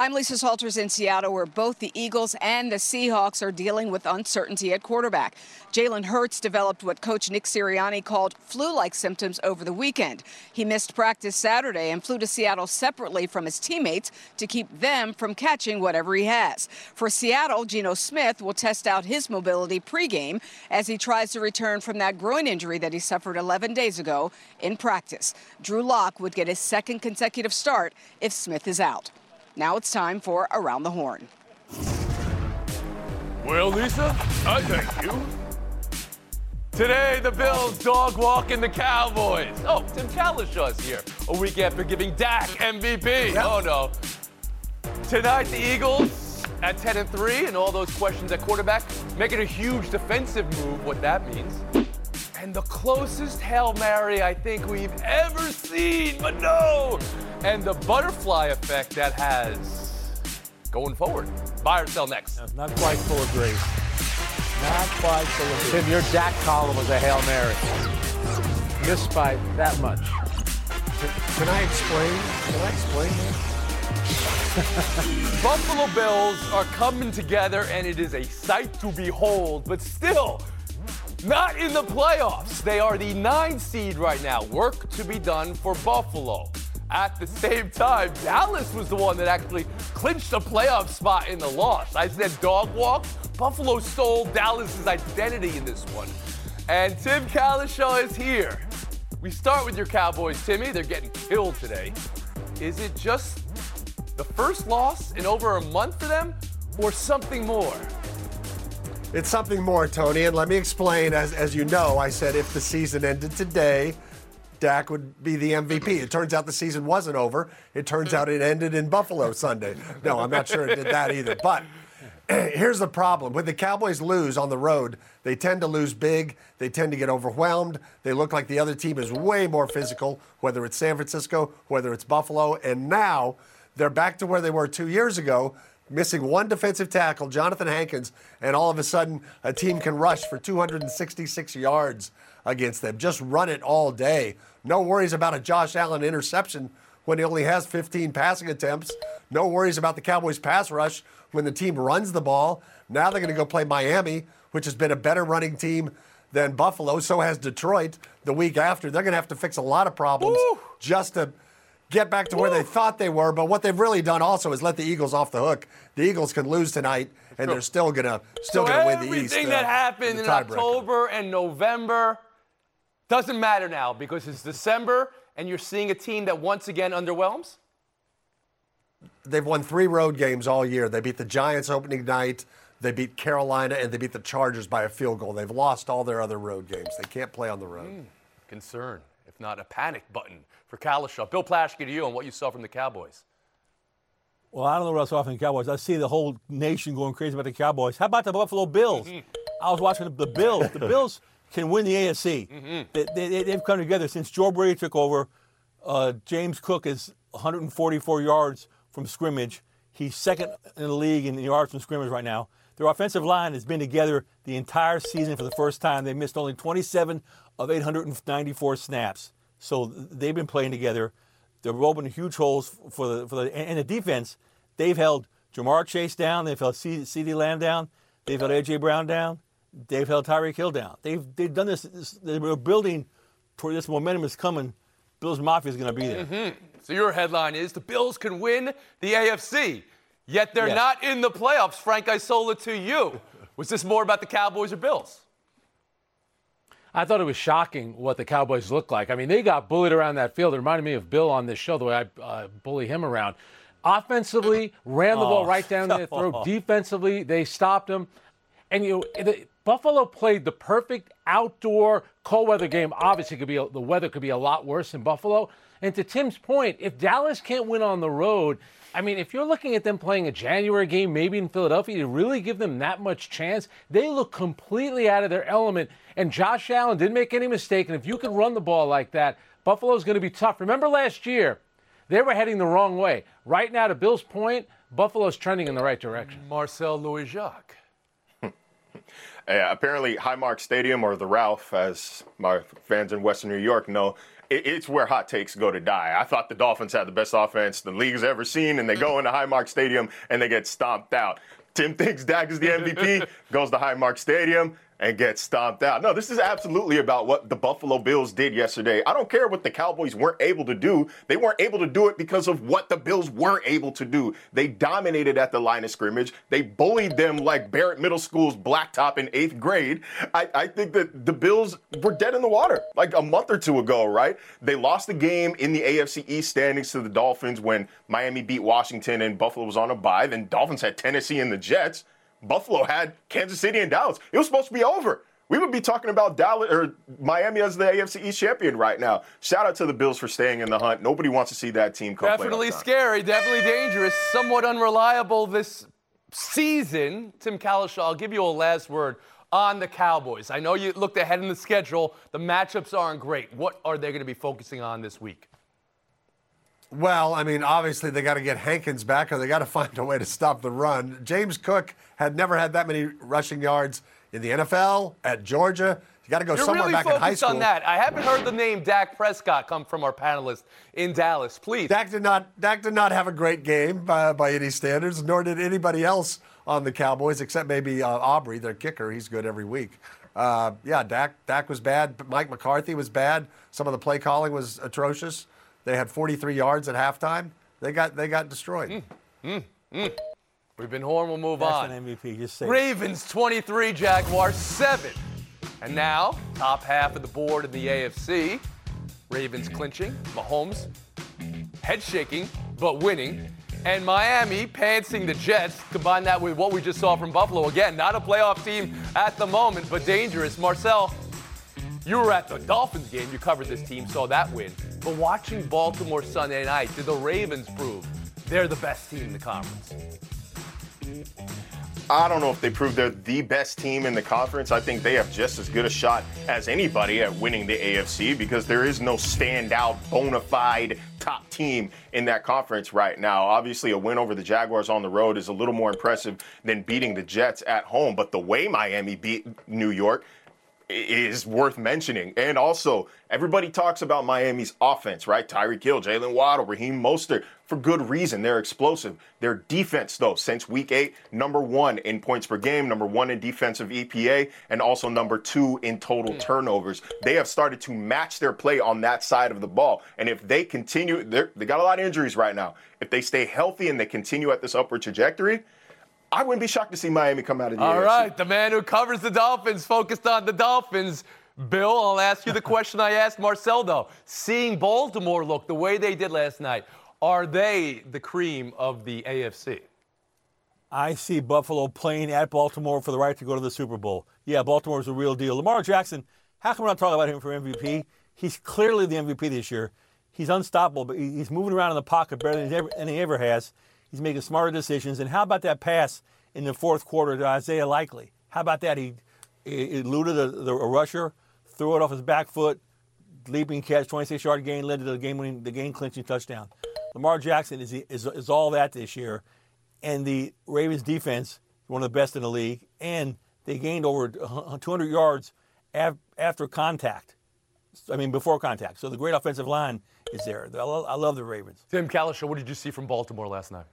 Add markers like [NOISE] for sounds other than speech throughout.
I'm Lisa Salters in Seattle, where both the Eagles and the Seahawks are dealing with uncertainty at quarterback. Jalen Hurts developed what coach Nick Sirianni called flu like symptoms over the weekend. He missed practice Saturday and flew to Seattle separately from his teammates to keep them from catching whatever he has. For Seattle, Geno Smith will test out his mobility pregame as he tries to return from that groin injury that he suffered 11 days ago in practice. Drew Lock would get his second consecutive start if Smith is out. Now it's time for Around the Horn. Well, Lisa, I thank you. Today, the Bills dog walking the Cowboys. Oh, Tim Cowlishaw's here. A week after giving Dak MVP. Yep. Oh no. Tonight, the Eagles at 10 and 3, and all those questions at quarterback, making a huge defensive move. What that means. And the closest Hail Mary I think we've ever seen, but no! And the butterfly effect that has going forward. Buy or sell next. Not quite full of grace. Not quite full of grace. Tim, your Dak column was a Hail Mary. Missed by that much. Can I explain? Can I explain this? [LAUGHS] Buffalo Bills are coming together, and it is a sight to behold, but still not in the playoffs. They are the nine seed right now. Work to be done for Buffalo. At the same time, Dallas was the one that actually clinched a playoff spot in the loss. I said dog walk. Buffalo stole Dallas's identity in this one. And Tim Cowlishaw is here. We start with your Cowboys, Timmy. They're getting killed today. Is it just the first loss in over a month for them, or something more? It's something more, Tony, and let me explain. As, as you know, I said if the season ended today, Dak would be the MVP. It turns out the season wasn't over. It turns out it ended in Buffalo Sunday. No, I'm not sure it did that either. But [CLEARS THROAT] here's the problem when the Cowboys lose on the road, they tend to lose big. They tend to get overwhelmed. They look like the other team is way more physical, whether it's San Francisco, whether it's Buffalo. And now they're back to where they were two years ago, missing one defensive tackle, Jonathan Hankins, and all of a sudden a team can rush for 266 yards against them. Just run it all day. No worries about a Josh Allen interception when he only has 15 passing attempts. No worries about the Cowboys pass rush when the team runs the ball. Now they're going to go play Miami, which has been a better running team than Buffalo. So has Detroit the week after. They're going to have to fix a lot of problems Woo! just to get back to where they thought they were. But what they've really done also is let the Eagles off the hook. The Eagles can lose tonight, and they're still gonna still so gonna win the East. everything uh, that happened in. October and November doesn't matter now because it's December and you're seeing a team that once again underwhelms. They've won three road games all year. They beat the Giants opening night. They beat Carolina and they beat the Chargers by a field goal. They've lost all their other road games. They can't play on the road. Concern, if not a panic button for Cowlishaw. Bill Plaschke to you on what you saw from the Cowboys. Well, I don't know what I saw from the Cowboys. I see the whole nation going crazy about the Cowboys. How about the Buffalo Bills? I was watching the Bills. The [LAUGHS] Bills can win the AFC. They, they, they've come together since Joe Brady took over. Uh, James Cook is 144 yards from scrimmage. He's second in the league in yards from scrimmage right now. Their offensive line has been together the entire season for the first time. They missed only 27 of 894 snaps. So they've been playing together. They're opening huge holes for the for the and the defense. They've held Ja'Marr Chase down. They've held CeeDee Lamb down. They've held A.J. Brown down. They've held Tyreek Hill down. They've they've done this. this they were building toward this momentum is coming. Bills Mafia is going to be there. Mm-hmm. So your headline is the Bills can win the AFC, yet they're Yes. not in the playoffs. Frank Isola to you. Was this more about the Cowboys or Bills? I thought it was shocking what the Cowboys looked like. I mean, they got bullied around that field. It reminded me of Bill on this show, the way I uh, bully him around. Offensively, ran the ball right down their [LAUGHS] throat. Defensively, they stopped him. And you know, the, Buffalo played the perfect outdoor cold weather game. Obviously, could be a, the weather could be a lot worse in Buffalo. And to Tim's point, if Dallas can't win on the road, I mean, if you're looking at them playing a January game, maybe in Philadelphia, to really give them that much chance, they look completely out of their element. And Josh Allen didn't make any mistake. And if you can run the ball like that, Buffalo's going to be tough. Remember last year, they were heading the wrong way. Right now, to Bill's point, Buffalo's trending in the right direction. Marcel Louis Jacques. [LAUGHS] Yeah, apparently, Highmark Stadium, or the Ralph, as my fans in Western New York know, it, it's where hot takes go to die. I thought the Dolphins had the best offense the league's ever seen, and they go into Highmark Stadium and they get stomped out. Tim thinks Dak is the MVP, [LAUGHS] goes to Highmark Stadium, and get stomped out. No, this is absolutely about what the Buffalo Bills did yesterday. I don't care what the Cowboys weren't able to do. They weren't able to do it because of what the Bills were able to do. They dominated at the line of scrimmage. They bullied them like Barrett Middle School's blacktop in eighth grade. I, I think that the Bills were dead in the water like a month or two ago, right? They lost the game in the AFC East standings to the Dolphins when Miami beat Washington and Buffalo was on a bye. Then Dolphins had Tennessee and the Jets. Buffalo had Kansas City and Dallas. It was supposed to be over. We would be talking about Dallas or Miami as the AFC East champion right now. Shout out to the Bills for staying in the hunt. Nobody wants to see that team come Definitely scary, definitely dangerous, somewhat unreliable this season. Tim Cowlishaw, I'll give you a last word on the Cowboys. I know you looked ahead in the schedule. The matchups aren't great. What are they going to be focusing on this week? Well, I mean, obviously they got to get Hankins back, or they got to [LAUGHS] find a way to stop the run. James Cook had never had that many rushing yards in the NFL at Georgia. You got to go You're somewhere really back in high focused school. on that. I haven't heard the name Dak Prescott come from our panelists in Dallas. Please. Dak did not. Dak did not have a great game uh, by any standards, nor did anybody else on the Cowboys, except maybe uh, Aubrey, their kicker. He's good every week. Uh, yeah, Dak. Dak was bad. Mike McCarthy was bad. Some of the play calling was atrocious. They had 43 yards at halftime. They got they got destroyed. Mm, mm. We've been horn. We'll move That's on. an MVP. Just say it. Ravens 23, Jaguars 7. And now, top half of the board in the AFC. Ravens clinching, Mahomes head shaking, but winning. And Miami pantsing the Jets. Combine that with what we just saw from Buffalo. Again, not a playoff team at the moment, but dangerous. Marcel, you were at the Dolphins game. You covered this team, saw that win. But watching Baltimore Sunday night, did the Ravens prove they're the best team in the conference? I don't know if they proved they're the best team in the conference. I think they have just as good a shot as anybody at winning the AFC because there is no standout, bona fide top team in that conference right now. Obviously, a win over the Jaguars on the road is a little more impressive than beating the Jets at home. But the way Miami beat New York, is worth mentioning. And also, everybody talks about Miami's offense, right? Tyreek Hill, Jaylen Waddle, Raheem Mostert, for good reason. They're explosive. Their defense, though, since week eight, number one in points per game, number one in defensive EPA, and also number two in total hmm. turnovers. They have started to match their play on that side of the ball. And if they continue, they got a lot of injuries right now. If they stay healthy and they continue at this upward trajectory, I wouldn't be shocked to see Miami come out of the All AFC. right, the man who covers the Dolphins, focused on the Dolphins. Bill, I'll ask you the question I asked Marcel, though. Seeing Baltimore look the way they did last night, are they the cream of the AFC? I see Buffalo playing at Baltimore for the right to go to the Super Bowl. Yeah, Baltimore's a real deal. Lamar Jackson, how come we're not talking about him for MVP? He's clearly the MVP this year. He's unstoppable, but he's moving around in the pocket better than he ever, than he ever has. He's making smarter decisions. And how about that pass in the fourth quarter to Isaiah Likely? How about that? He, eluded a, the, a rusher, threw it off his back foot, leaping catch, 26 yard gain, led to the game winning, the game clinching touchdown. Lamar Jackson is, is, is all that this year. And the Ravens defense one of the best in the league. And they gained over 200 yards af- after contact. I mean, before contact. So the great offensive line is there. I love, I love the Ravens. Tim Cowlishaw, what did you see from Baltimore last night?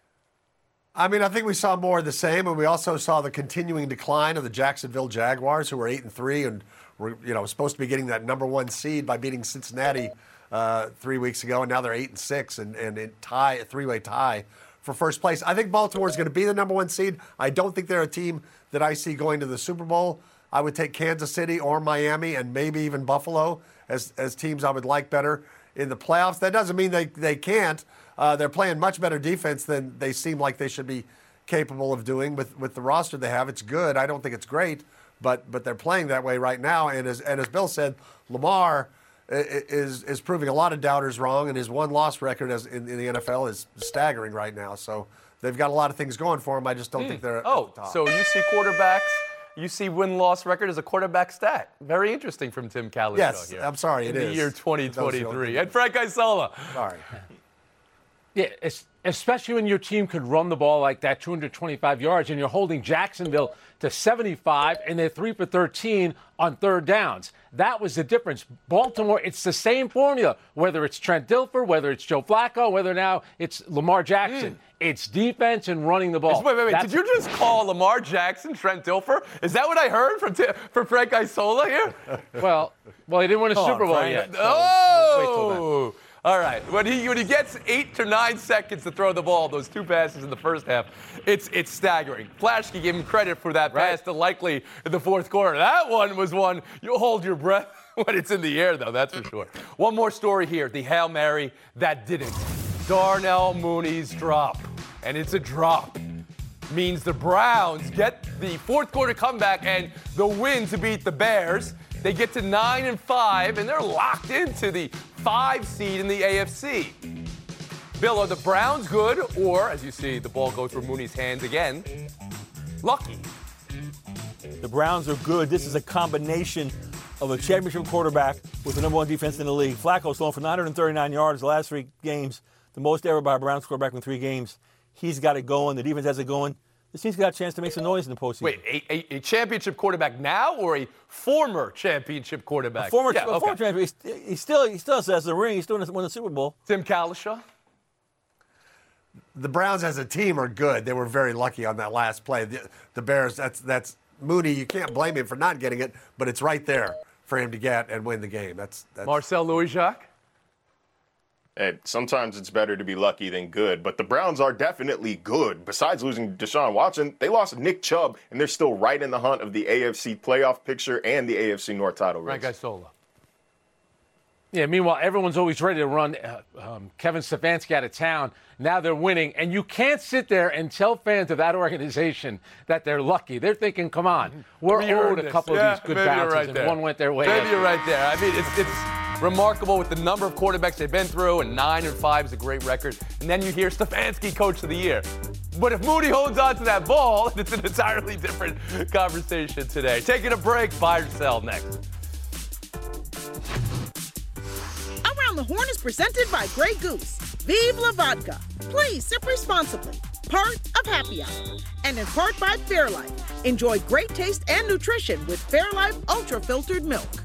I mean, I think we saw more of the same, and we also saw the continuing decline of the Jacksonville Jaguars, who were eight and three, and were you know supposed to be getting that number one seed by beating Cincinnati uh, three weeks ago, and now they're eight and six, and and tie a three way tie for first place. I think Baltimore is going to be the number one seed. I don't think they're a team that I see going to the Super Bowl. I would take Kansas City or Miami, and maybe even Buffalo as as teams I would like better in the playoffs. That doesn't mean they they can't. Uh, they're playing much better defense than they seem like they should be capable of doing with, with the roster they have. It's good. I don't think it's great, but but they're playing that way right now. And as and as Bill said, Lamar is is proving a lot of doubters wrong, and his one loss record as in, in, the NFL is staggering right now. So they've got a lot of things going for him. I just don't mm. think they're. Oh, the so you see quarterbacks. You see win loss record as a quarterback stat. Very interesting from Tim Cowlishaw yes, here. I'm sorry, in it the is. year 2023. And Frank Isola. Sorry. [LAUGHS] Yeah, especially when your team could run the ball like that 225 yards and you're holding Jacksonville to 75 and they're 3 for 13 on third downs. That was the difference. Baltimore, it's the same formula, whether it's Trent Dilfer, whether it's Joe Flacco, whether now it's Lamar Jackson. Mm. It's defense and running the ball. Wait, wait, wait. That's Did you just call Lamar Jackson Trent Dilfer? Is that what I heard from, T- from Frank Isola here? well, well, he didn't win a Come Super Bowl yet. So oh! All right. When he when he gets eight to nine seconds to throw the ball, those two passes in the first half, it's it's staggering. Plaschke gave him credit for that right. pass to Likely in the fourth quarter. That one was one you'll hold your breath [LAUGHS] when it's in the air, though. That's for sure. One more story here: the hail mary that didn't. Darnell Mooney's drop, and it's a drop means the Browns get the fourth quarter comeback and the win to beat the Bears. They get to nine and five, and they're locked into the five seed in the AFC. Bill, are the Browns good, or as you see, the ball goes through Mooney's hands again? Lucky. The Browns are good. This is a combination of a championship quarterback with the number one defense in the league. Flacco's thrown for 939 yards the last three games, the most ever by a Browns quarterback in three games. He's got it going. The defense has it going this team's got a chance to make some noise in the postseason. Wait, a, a, a championship quarterback now or a former championship quarterback? A former, yeah, a okay. former champion. He, he, still he still says the ring. He's still won the Super Bowl. Tim Cowlishaw. The Browns as a team are good. They were very lucky on that last play. The, the Bears. That's that's Mooney. You can't blame him for not getting it, but it's right there for him to get and win the game. That's, that's Marcel Louis Jacques. And sometimes it's better to be lucky than good, but the Browns are definitely good. Besides losing Deshaun Watson, they lost Nick Chubb, and they're still right in the hunt of the AFC playoff picture and the AFC North title race. Frank Isola. Yeah, meanwhile, everyone's always ready to run uh, um, Kevin Stefanski out of town. Now they're winning. And you can't sit there and tell fans of that organization that they're lucky. They're thinking, come on, we're owed a couple yeah, of these good bounces, right and there. one went their way. Maybe you're right there. I mean, it's, it's remarkable with the number of quarterbacks they've been through, and nine and five is a great record. And then you hear Stefanski, coach of the year. But if Mooney holds on to that ball, [LAUGHS] it's an entirely different conversation today. Taking a break, buy or sell next. Around the Horn is presented by Grey Goose. Vive la vodka. Please sip responsibly. Part of Happy Hour. And in part by Fairlife. Enjoy great taste and nutrition with Fairlife Ultra Filtered Milk.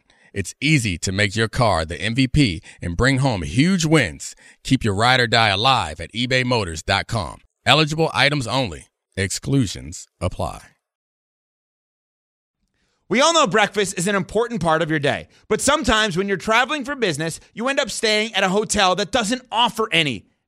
it's easy to make your car the MVP and bring home huge wins. Keep your ride or die alive at ebaymotors.com. Eligible items only. Exclusions apply. We all know breakfast is an important part of your day, but sometimes when you're traveling for business, you end up staying at a hotel that doesn't offer any.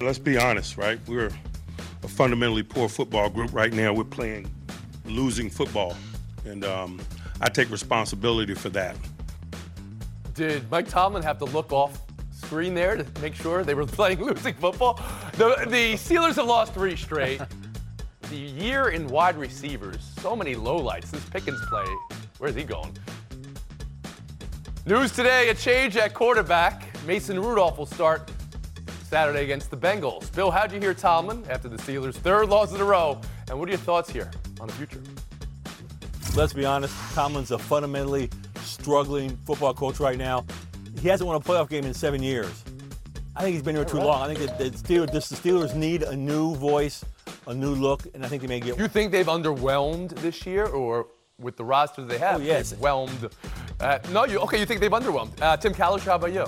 Let's be honest, right? We're a fundamentally poor football group right now. We're playing losing football, and um, I take responsibility for that. Did Mike Tomlin have to look off screen there to make sure they were [LAUGHS] playing losing football? The, the Steelers have lost three straight the year in wide receivers, so many lowlights. This Pickens play, where's he going? News today: a change at quarterback. Mason Rudolph will start Saturday against the Bengals. Bill, how'd you hear Tomlin after the Steelers' third loss in a row? And what are your thoughts here on the future? Let's be honest, Tomlin's a fundamentally struggling football coach right now. He hasn't won a playoff game in seven years. I think he's been here too long. I think that the Steelers, the Steelers need a new voice, a new look, and I think they may get. You think they've underwhelmed this year, or with the roster they have, Oh, yes. they've whelmed? Uh, no, you okay? You think they've underwhelmed? Uh, Tim Kalish, how about you?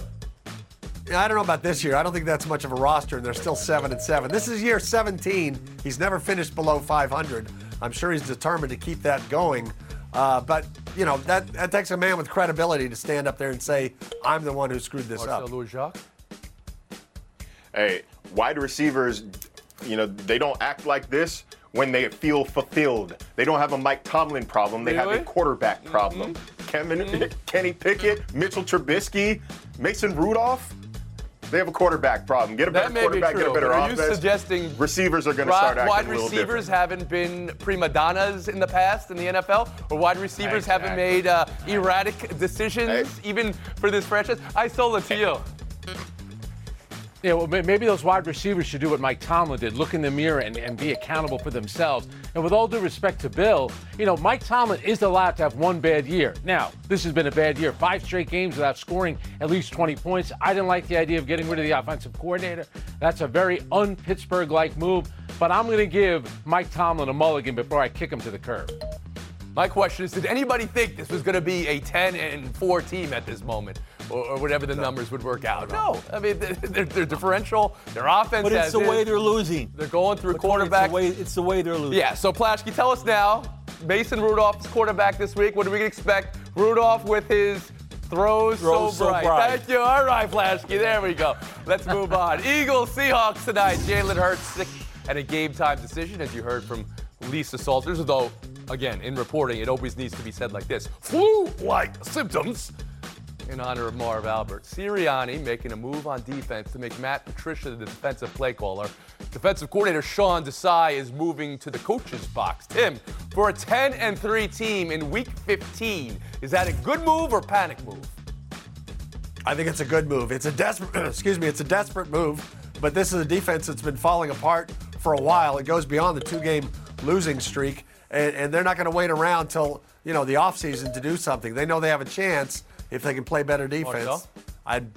Yeah, I don't know about this year. I don't think that's much of a roster, and they're still seven and seven. This is year 17. He's never finished below 500. I'm sure he's determined to keep that going. Uh, but you know that that takes a man with credibility to stand up there and say, "I'm the one who screwed this Marcel up." Louis Jacques. Hey, wide receivers, you know, they don't act like this when they feel fulfilled. They don't have a Mike Tomlin problem. They have a quarterback problem. Kevin, Kenny Pickett, Mitchell Trubisky, Mason Rudolph. They have a quarterback problem. Get a better That may be quarterback, get a better but are offense. you suggesting receivers are going to ri- start acting wide a little receivers haven't been prima donnas in the past in the NFL, or wide receivers haven't made uh, erratic decisions even for this franchise? I sold it to you. Yeah, well, maybe those wide receivers should do what Mike Tomlin did look in the mirror and, and be accountable for themselves. And with all due respect to Bill, you know, Mike Tomlin is allowed to have one bad year. Now, this has been a bad year. Five straight games without scoring at least 20 points. I didn't like the idea of getting rid of the offensive coordinator. That's a very un Pittsburgh like move. But I'm going to give Mike Tomlin a mulligan before I kick him to the curb. My question is, did anybody think this was going to be a 10 and 4 team at this moment, or, or whatever the numbers would work out? No, I mean they're, they're, they're differential. Their offense But it's the it. way they're losing. They're going through But quarterback. It's the, way, it's the way they're losing. Yeah, so Plaschke, tell us now. Mason Rudolph's quarterback this week. What do we expect? Rudolph with his throws, Throws so, so bright. bright. Thank you. All right, Plaschke. There we go. Let's move on. [LAUGHS] Eagles, Seahawks tonight. Jalen Hurts sick and a game time decision, as you heard from Lisa Salters. Though, again, in reporting, it always needs to be said like this: flu-like symptoms. In honor of Marv Albert. Sirianni making a move on defense to make Matt Patricia the defensive play caller. Defensive coordinator Sean Desai is moving to the coach's box. Tim, for a 10 and 3 team in week 15, is that a good move or panic move? I think it's a good move. It's a desperate, [CLEARS THROAT] excuse me, it's a desperate move. But this is a defense that's been falling apart for a while. It goes beyond the two-game losing streak, and, and they're not going to wait around till you know the offseason to do something. They know they have a chance if they can play better defense. I'd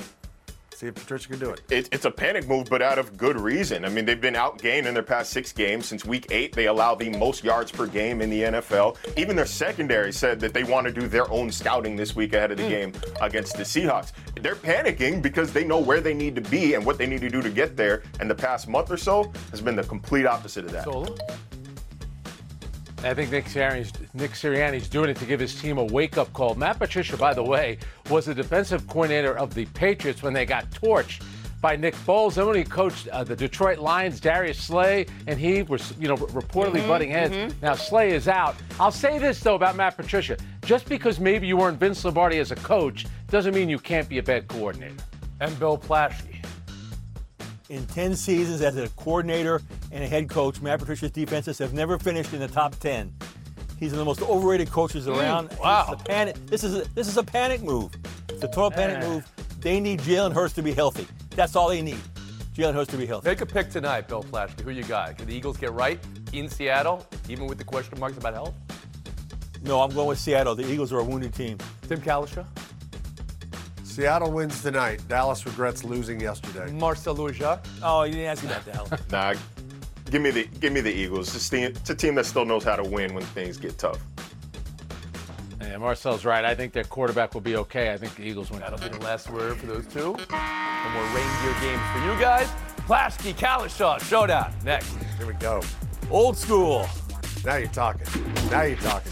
see if Patricia can do it. It, it's a panic move, but out of good reason. I mean, they've been outgained in their past six games. Since week eight, they allow the most yards per game in the NFL. Even their secondary said that they want to do their own scouting this week ahead of the hmm. game against the Seahawks. They're panicking because they know where they need to be and what they need to do to get there. And the past month or so has been the complete opposite of that. Solo? I think Nick Sirianni's, Nick Sirianni's doing it to give his team a wake-up call. Matt Patricia, by the way, was the defensive coordinator of the Patriots when they got torched by Nick Foles. Then when he coached uh, the Detroit Lions, Darius Slay, and he was, you know, reportedly butting heads. Now Slay is out. I'll say this though about Matt Patricia: just because maybe you weren't Vince Lombardi as a coach doesn't mean you can't be a bad coordinator. And Bill Plaschke. In 10 seasons as a coordinator and a head coach, Matt Patricia's defenses have never finished in the top 10. He's one of the most overrated coaches mm, around. wow. This is a panic. This is a, this is a panic move. It's a total panic move. They need Jalen Hurts to be healthy. That's all they need. Jalen Hurts to be healthy. Make a pick tonight, Bill Plaschke. Who you got? Can the Eagles get right in Seattle, even with the question marks about health? No, I'm going with Seattle. The Eagles are a wounded team. Tim Cowlishaw? Seattle wins tonight. Dallas regrets losing yesterday. Marcel Louis Jacques? Oh, you didn't ask me about Dallas. [LAUGHS] Nah, give me the give me the Eagles. It's a team, it's a team that still knows how to win when things get tough. Yeah, Marcel's right. I think their quarterback will be okay. I think the Eagles win. That'll be the last word for those two. No more reindeer games for you guys. Plaschke, Cowlishaw, showdown next. Here we go. Old school. Now you're talking. Now you're talking.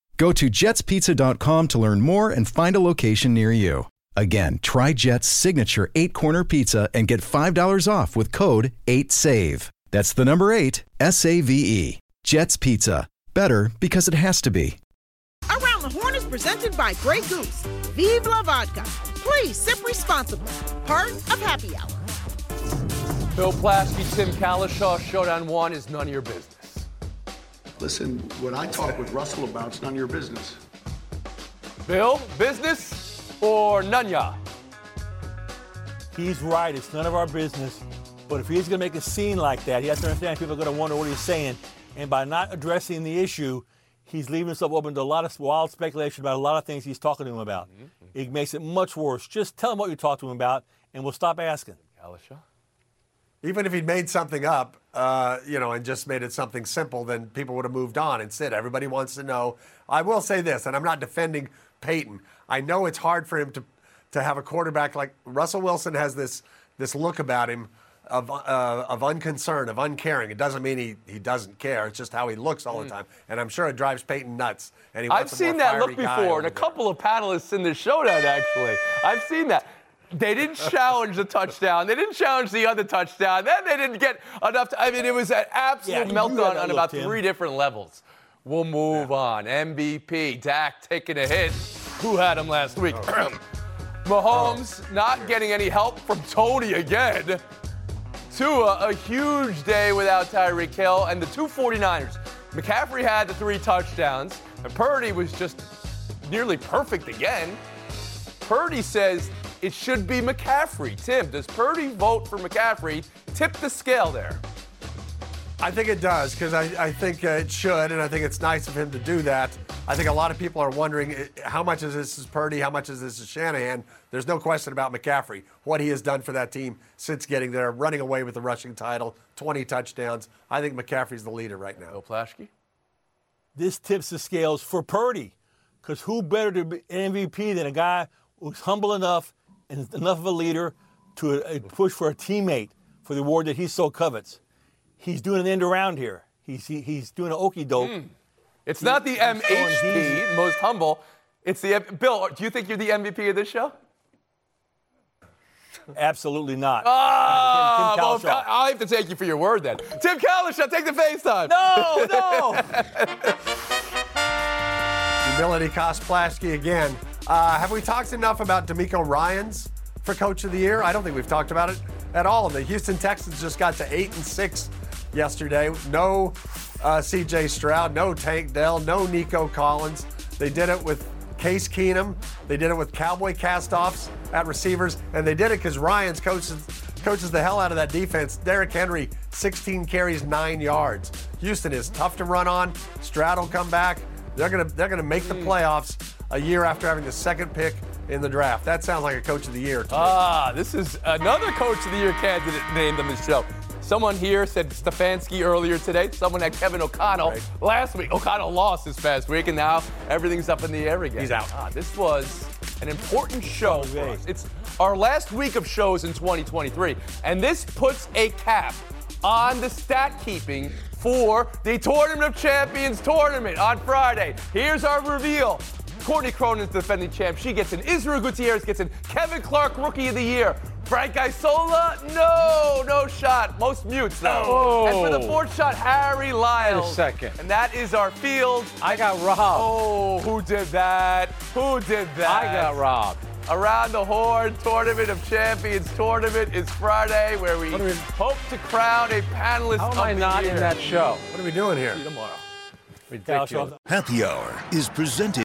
Go to jetspizza.com to learn more and find a location near you. Again, try Jet's signature eight corner pizza and get $5 off with code 8SAVE. That's the number eight, S A V E. Jet's Pizza. Better because it has to be. Around the Horn is presented by Grey Goose. Vive la vodka. Please sip responsibly. Part of Happy Hour. Bill Plaschke, Tim Cowlishaw, Showdown 1 is none of your business. Listen, what I talk with Russell about, it's none of your business. Bill, business or none ya? He's right. It's none of our business. But if he's going to make a scene like that, he has to understand people are going to wonder what he's saying. And by not addressing the issue, he's leaving himself open to a lot of wild speculation about a lot of things he's talking to him about. Mm-hmm. It makes it much worse. Just tell him what you talked to him about, and we'll stop asking. Cowlishaw? Even if he'd made something up, uh, you know, and just made it something simple, then people would have moved on. Instead, everybody wants to know. I will say this, and I'm not defending Peyton. I know it's hard for him to to have a quarterback like Russell Wilson has this this look about him of uh, of unconcern, of uncaring. It doesn't mean he, he doesn't care. It's just how he looks all mm. the time, and I'm sure it drives Peyton nuts. And he I've seen that look before, and a couple of panelists in this showdown. Actually, I've seen that. They didn't challenge the touchdown. They didn't challenge the other touchdown. Then they didn't get enough. To, I mean, it was an absolute yeah, meltdown on about three different levels. We'll move yeah. on. MVP, Dak taking a hit. Who had him last week? Oh. [CLEARS THROAT] Mahomes oh. not getting any help from Tony again. Tua, a huge day without Tyreek Hill, and the two 49ers. McCaffrey had the three touchdowns, and Purdy was just nearly perfect again. Purdy says it should be McCaffrey. Tim, does Purdy vote for McCaffrey? Tip the scale there. I think it does because I, I, think uh, it should, and I think it's nice of him to do that. I think a lot of people are wondering uh, how much is this is Purdy, how much is this is Shanahan. There's no question about McCaffrey, what he has done for that team since getting there, running away with the rushing title, 20 touchdowns. I think McCaffrey's the leader right now. Bill Plaschke? This tips the scales for Purdy because who better to be MVP than a guy who's humble enough and enough of a leader to uh, push for a teammate for the award that he so covets. He's doing an end around here. He's, he, he's doing an okey doke. Mm. It's he, not the MHP, most humble. It's the Bill. Do you think you're the MVP of this show? Absolutely not. Tim, Tim well, I have to take you for your word then. Tim Cowlishaw, take the FaceTime. No, no. [LAUGHS] Humility cost Plaschke again. Uh, have we talked enough about DeMeco Ryans for Coach of the Year? I don't think we've talked about it at all. The Houston Texans just got to eight and six yesterday. No uh, C.J. Stroud, no Tank Dell, no Nico Collins. They did it with Case Keenum. They did it with Cowboy castoffs at receivers, and they did it because Ryans coaches coaches the hell out of that defense. Derrick Henry, 16 carries, nine yards. Houston is tough to run on. Stroud will come back. They're gonna they're gonna make the playoffs a year after having the second pick in the draft. That sounds like a coach of the year. ah, this is another coach of the year candidate named on the show. Someone here said Stefanski earlier today. Someone had Kevin O'Connell right. last week. O'Connell lost this past week, and now everything's up in the air again. He's out. Ah, this was an important show for us. It's our last week of shows in 2023, and this puts a cap on the stat keeping for the Tournament of Champions tournament on Friday. Here's our reveal. Courtney Cronin's defending champ. She gets an Israel Gutierrez gets an Kevin Clark Rookie of the Year. Frank Isola, no, no shot. Most mutes though. Oh. And for the fourth shot, Harry Lyles. Wait a second. And that is our field. I got robbed. Oh, who did that? Who did that? I got robbed. Around the Horn Tournament of Champions tournament is Friday, where we, we hope to crown a panelist. How am I not year. in that show? What are we doing here? See you tomorrow. Ridiculous. Happy Hour is presented